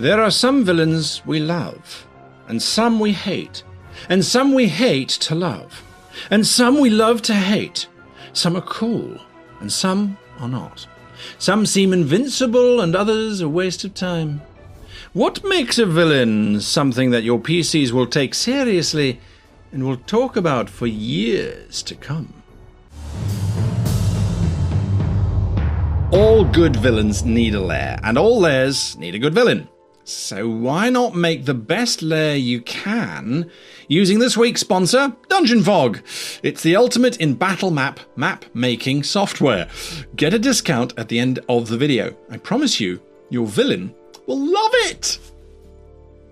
There are some villains we love, and some we hate, and some we hate to love, and some we love to hate. Some are cool, and some are not. Some seem invincible, and others a waste of time. What makes a villain something that your PCs will take seriously and will talk about for years to come? All good villains need a lair, and all lairs need a good villain. So why not make the best lair you can using this week's sponsor, Dungeon Fog? It's the ultimate in battle map map making software. Get a discount at the end of the video. I promise you, your villain will love it.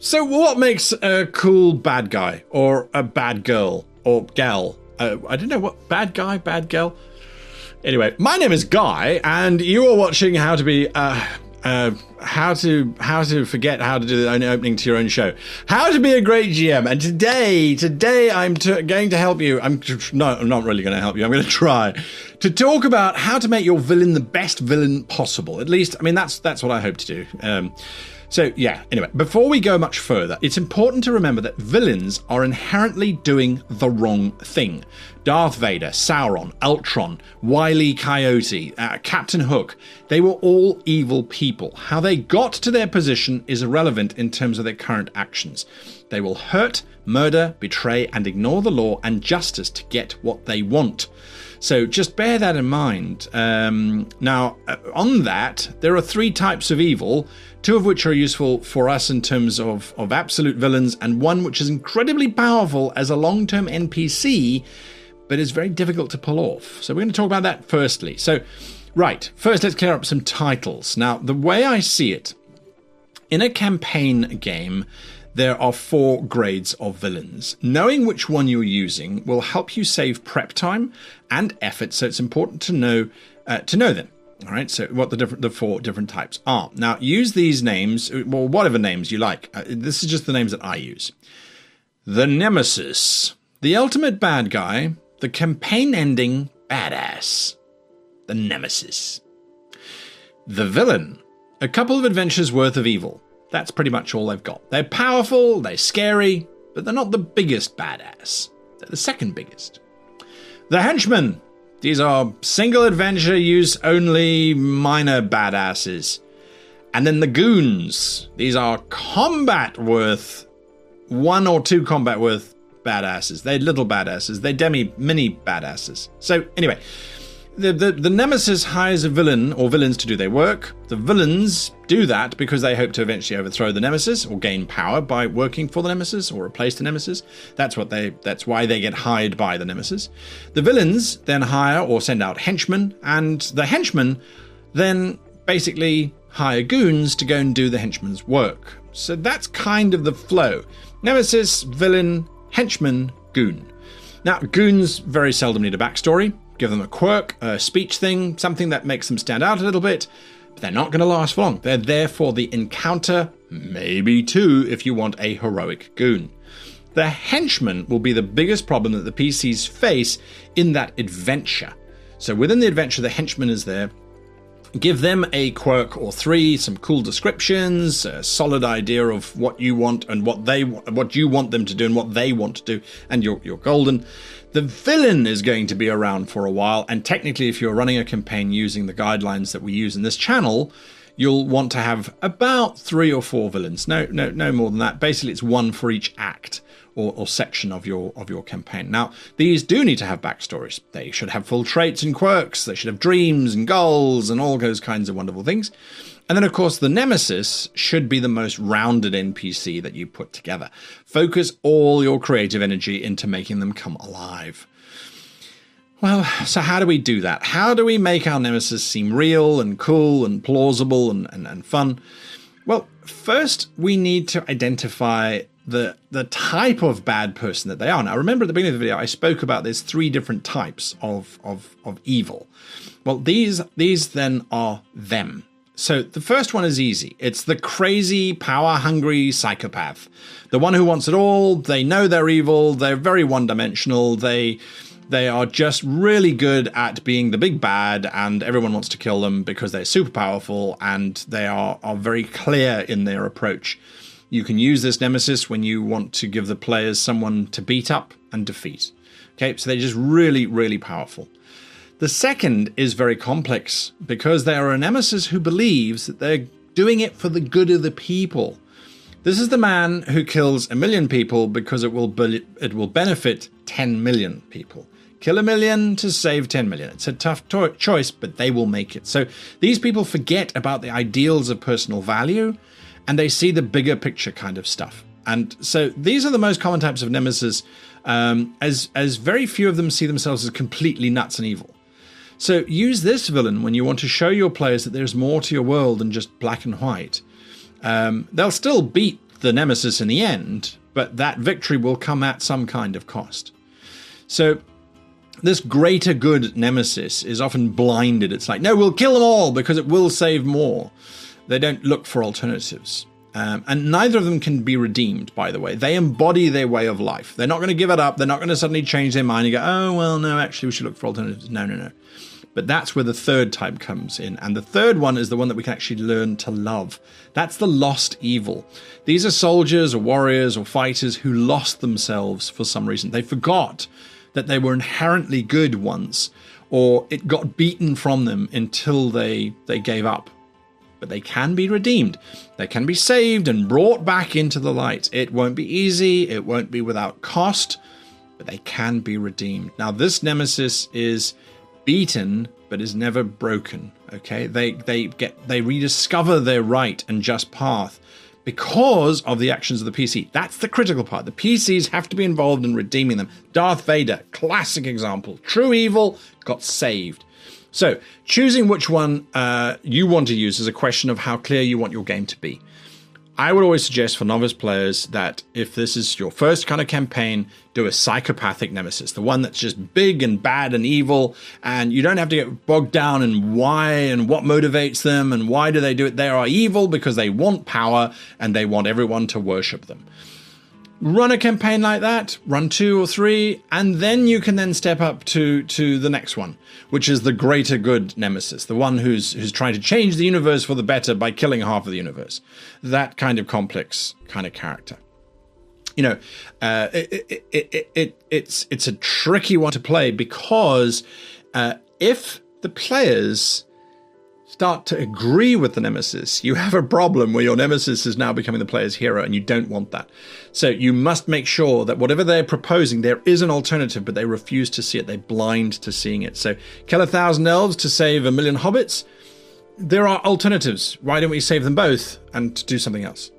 So what makes a cool bad guy or a bad girl or gal? Uh, I don't know what bad guy, bad girl. Anyway, my name is Guy, and you are watching How to Be. Uh, uh, how to how to forget how to do the opening to your own show. How to be a great GM. And today, today I'm t- going to help you. I'm no, I'm not really going to help you. I'm going to try to talk about how to make your villain the best villain possible. At least, I mean that's that's what I hope to do. Um, so, yeah, anyway, before we go much further, it's important to remember that villains are inherently doing the wrong thing. Darth Vader, Sauron, Ultron, Wile Coyote, uh, Captain Hook, they were all evil people. How they got to their position is irrelevant in terms of their current actions. They will hurt, murder, betray, and ignore the law and justice to get what they want. So just bear that in mind. Um, now, uh, on that, there are three types of evil, two of which are useful for us in terms of, of absolute villains, and one which is incredibly powerful as a long term NPC, but is very difficult to pull off. So we're going to talk about that firstly. So, right, first let's clear up some titles. Now, the way I see it, in a campaign game, there are four grades of villains. Knowing which one you're using will help you save prep time and effort, so it's important to know uh, to know them. All right, so what the different the four different types are. Now, use these names, well, whatever names you like. Uh, this is just the names that I use. The Nemesis, the ultimate bad guy, the campaign-ending badass, the Nemesis. The villain, a couple of adventures worth of evil. That's pretty much all they've got. They're powerful, they're scary, but they're not the biggest badass. They're the second biggest. The henchmen. These are single adventure use only minor badasses. And then the goons. These are combat worth one or two combat worth badasses. They're little badasses. They're demi mini badasses. So anyway, the, the, the Nemesis hires a villain or villains to do their work. The villains do that because they hope to eventually overthrow the Nemesis or gain power by working for the Nemesis or replace the Nemesis. That's what they that's why they get hired by the Nemesis. The villains then hire or send out henchmen, and the henchmen then basically hire goons to go and do the henchman's work. So that's kind of the flow. Nemesis, villain, henchman, goon. Now, goons very seldom need a backstory give them a quirk, a speech thing, something that makes them stand out a little bit. But they're not going to last for long. They're there for the encounter, maybe two if you want a heroic goon. The henchman will be the biggest problem that the PCs face in that adventure. So within the adventure, the henchman is there. Give them a quirk or three, some cool descriptions, a solid idea of what you want and what they what you want them to do and what they want to do, and you're you're golden. The villain is going to be around for a while, and technically, if you're running a campaign using the guidelines that we use in this channel, you'll want to have about three or four villains. No, no, no more than that. Basically, it's one for each act or, or section of your of your campaign. Now, these do need to have backstories. They should have full traits and quirks. They should have dreams and goals and all those kinds of wonderful things. And then, of course, the Nemesis should be the most rounded NPC that you put together. Focus all your creative energy into making them come alive. Well, so how do we do that? How do we make our Nemesis seem real and cool and plausible and, and, and fun? Well, first we need to identify the the type of bad person that they are. Now, remember at the beginning of the video, I spoke about there's three different types of of, of evil. Well, these these then are them. So the first one is easy. It's the crazy, power hungry psychopath. The one who wants it all. They know they're evil. They're very one dimensional. They They are just really good at being the big bad, and everyone wants to kill them because they're super powerful and they are, are very clear in their approach. You can use this nemesis when you want to give the players someone to beat up and defeat. Okay, so they're just really, really powerful. The second is very complex because they are a nemesis who believes that they're doing it for the good of the people. This is the man who kills a million people because it will be- it will benefit 10 million people. Kill a million to save 10 million. It's a tough to- choice, but they will make it. So these people forget about the ideals of personal value and they see the bigger picture kind of stuff. And so these are the most common types of nemesis, um, as as very few of them see themselves as completely nuts and evil. So use this villain when you want to show your players that there's more to your world than just black and white. Um, they'll still beat the nemesis in the end, but that victory will come at some kind of cost. So this greater good nemesis is often blinded. It's like, no, we'll kill them all because it will save more. They don't look for alternatives. Um, and neither of them can be redeemed, by the way. They embody their way of life. They're not going to give it up. They're not going to suddenly change their mind and go, oh, well, no, actually, we should look for alternatives. No, no, no. But that's where the third type comes in. And the third one is the one that we can actually learn to love. That's the lost evil. These are soldiers or warriors or fighters who lost themselves for some reason. They forgot that they were inherently good once, or it got beaten from them until they, they gave up. But they can be redeemed. They can be saved and brought back into the light. It won't be easy, it won't be without cost, but they can be redeemed. Now, this nemesis is beaten but is never broken okay they they get they rediscover their right and just path because of the actions of the PC. That's the critical part. The PCs have to be involved in redeeming them. Darth Vader, classic example. True evil got saved. So, choosing which one uh, you want to use is a question of how clear you want your game to be. I would always suggest for novice players that if this is your first kind of campaign, do a psychopathic nemesis, the one that's just big and bad and evil, and you don't have to get bogged down in why and what motivates them and why do they do it. They are evil because they want power and they want everyone to worship them run a campaign like that, run two or three, and then you can then step up to to the next one, which is the greater good nemesis, the one who's who's trying to change the universe for the better by killing half of the universe. That kind of complex kind of character. You know, uh, it, it, it, it, it's it's a tricky one to play because uh, if the players start to agree with the nemesis, you have a problem where your nemesis is now becoming the player's hero, and you don't want that. So you must make sure that whatever they're proposing, there is an alternative, but they refuse to see it. They're blind to seeing it. So kill a thousand elves to save a million hobbits. There are alternatives. Why don't we save them both and do something else?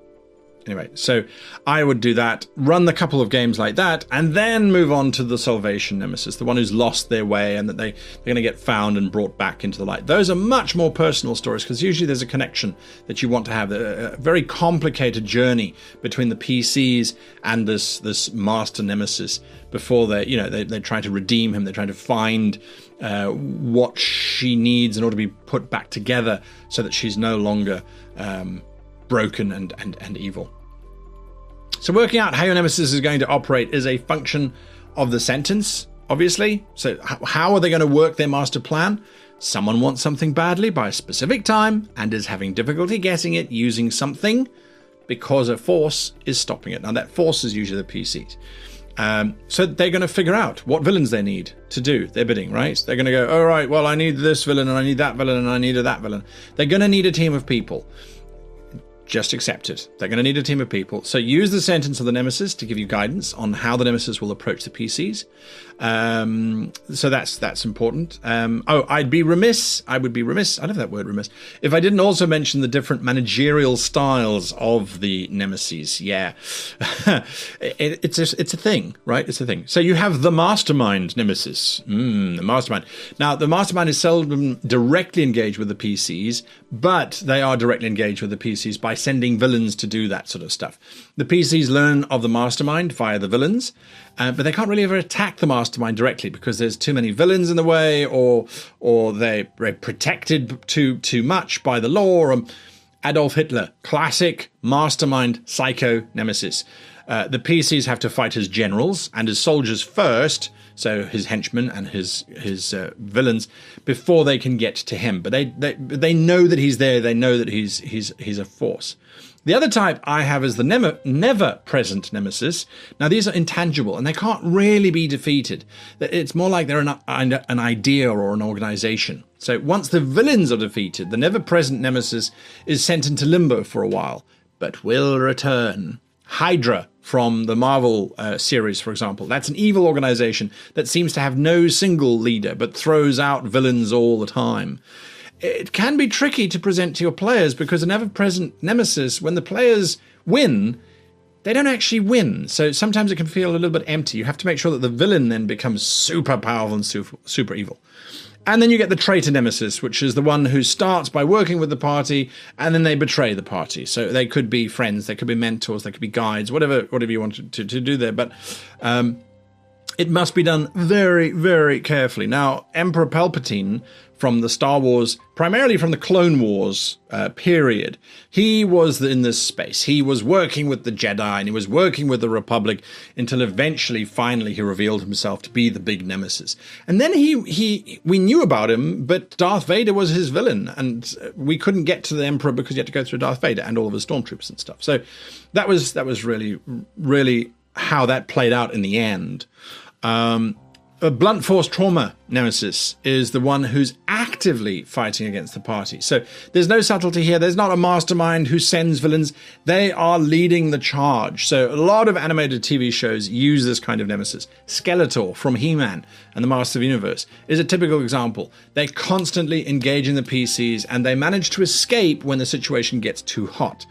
Anyway, so I would do that, run the couple of games like that, and then move on to the Salvation Nemesis, the one who's lost their way and that they, they're going to get found and brought back into the light. Those are much more personal stories because usually there's a connection that you want to have, a, a, very complicated journey between the PCs and this, this Master Nemesis before they, you know, they, they're trying to redeem him, they're trying to find uh, what she needs in order to be put back together so that she's no longer. Um, broken and, and, and evil. So, working out how your nemesis is going to operate is a function of the sentence, obviously. So, how are they going to work their master plan? Someone wants something badly by a specific time and is having difficulty getting it using something because a force is stopping it. Now, that force is usually the PCs. Um, so they're going to figure out what villains they need to do their bidding, right? They're going to go, all right, well, I need this villain and I need that villain and I need that villain. They're going to need a team of people just accept it. They're going to need a team of people. So use the sentence of the Nemesis to give you guidance on how the Nemesis will approach the PCs. Um, so that's that's important. Um, oh, I'd be remiss. I would be remiss. I love that word remiss. If I didn't also mention the different managerial styles of the Nemesis. Yeah, it, it's a, it's a thing, right? It's a thing. So you have the Mastermind Nemesis. Mm, the Mastermind. Now the Mastermind is seldom directly engaged with the PCs, but they are directly engaged with the PCs by sending villains to do that sort of stuff. The PCs learn of the Mastermind via the villains. Uh, but they can't really ever attack the mastermind directly because there's too many villains in the way, or or they're, protected too too much by the law. Um, Adolf Hitler, classic mastermind psycho nemesis. Uh, the PCs have to fight as generals and as soldiers first, so his henchmen and his his uh, villains, before they can get to him. But they, they they know that he's there. They know that he's he's he's a force. The other type I have is the never, never present nemesis. Now, these are intangible and they can't really be defeated. It's more like they're an, an idea or an organization. So once the villains are defeated, the never present nemesis is sent into limbo for a while, but will return. Hydra from the Marvel uh, series, for example. That's an evil organization that seems to have no single leader, but throws out villains all the time it can be tricky to present to your players because an ever present nemesis, when the players win, they don't actually win. So sometimes it can feel a little bit empty. You have to make sure that the villain then becomes super powerful and super, super evil. And then you get the traitor nemesis, which is the one who starts by working with the party and then they betray the party. So they could be friends, they could be mentors, they could be guides, whatever whatever you want to, to, to do there. But um, it must be done very, very carefully. Now, Emperor Palpatine from the Star Wars, primarily from the Clone Wars uh, period. He was in this space. He was working with the Jedi and he was working with the Republic until eventually, finally, he revealed himself to be the big nemesis. And then he, he, we knew about him, but Darth Vader was his villain, and we couldn't get to the Emperor because you had to go through Darth Vader and all of his stormtroopers and stuff. So that was that was really, really how that played out in the end. Um, a blunt force trauma nemesis is the one who's actively fighting against the party. So there's no subtlety here. There's not a mastermind who sends villains. They are leading the charge. So a lot of animated TV shows use this kind of nemesis. Skeletor from He-Man and the Master of the Universe is a typical example. They constantly engage in the PCs and they manage to escape when the situation gets too hot.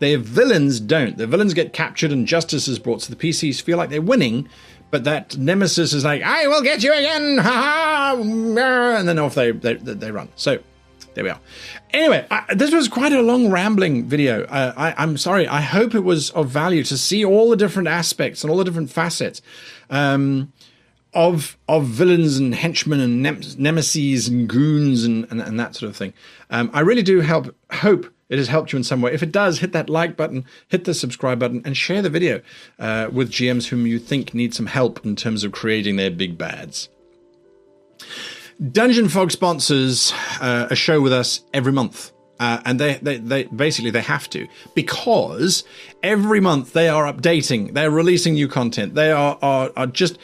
Their villains don't. The villains get captured and justice is brought, so the PCs feel like they're winning but that nemesis is like, I will get you again, ha ha, and then off they, they, they run. So there we are. Anyway, I, this was quite a long rambling video. Uh, I, am sorry. I hope it was of value to see all the different aspects and all the different facets um, of of villains and henchmen and nem- nemesis and goons and, and, and, that sort of thing. Um, I really do help hope it has helped you in some way. If it does, hit that like button, hit the subscribe button, and share the video uh, with GMs whom you think need some help in terms of creating their big bads. Dungeon Fog sponsors uh, a show with us every month. Uh, and they, they, they basically they have to because every month they are updating, they're releasing new content, they are, are, are just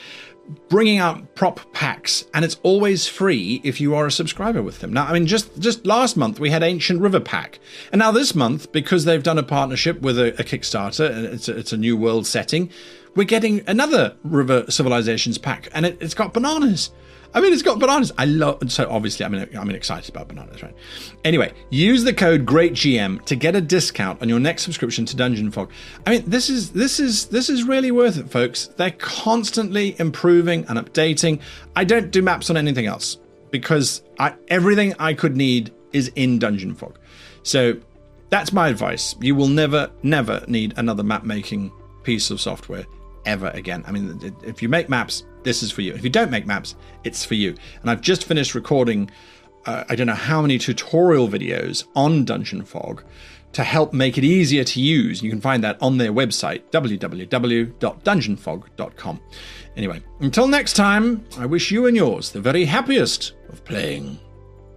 bringing out prop packs and it's always free if you are a subscriber with them. Now, I mean, just just last month we had Ancient River pack, and now this month because they've done a partnership with a, a Kickstarter, it's a, it's a new world setting, we're getting another River Civilizations pack, and it, it's got bananas. I mean, it's got bananas. I love. So obviously, I mean, I'm excited about bananas, right? Anyway, use the code GreatGM to get a discount on your next subscription to Dungeon Fog. I mean, this is this is this is really worth it, folks. They're constantly improving and updating. I don't do maps on anything else because I, everything I could need is in Dungeon Fog. So that's my advice. You will never, never need another map making piece of software ever again. I mean, if you make maps, this is for you. If you don't make maps, it's for you. And I've just finished recording, uh, I don't know how many tutorial videos on Dungeon Fog to help make it easier to use. You can find that on their website, www.dungeonfog.com. Anyway, until next time, I wish you and yours the very happiest of playing.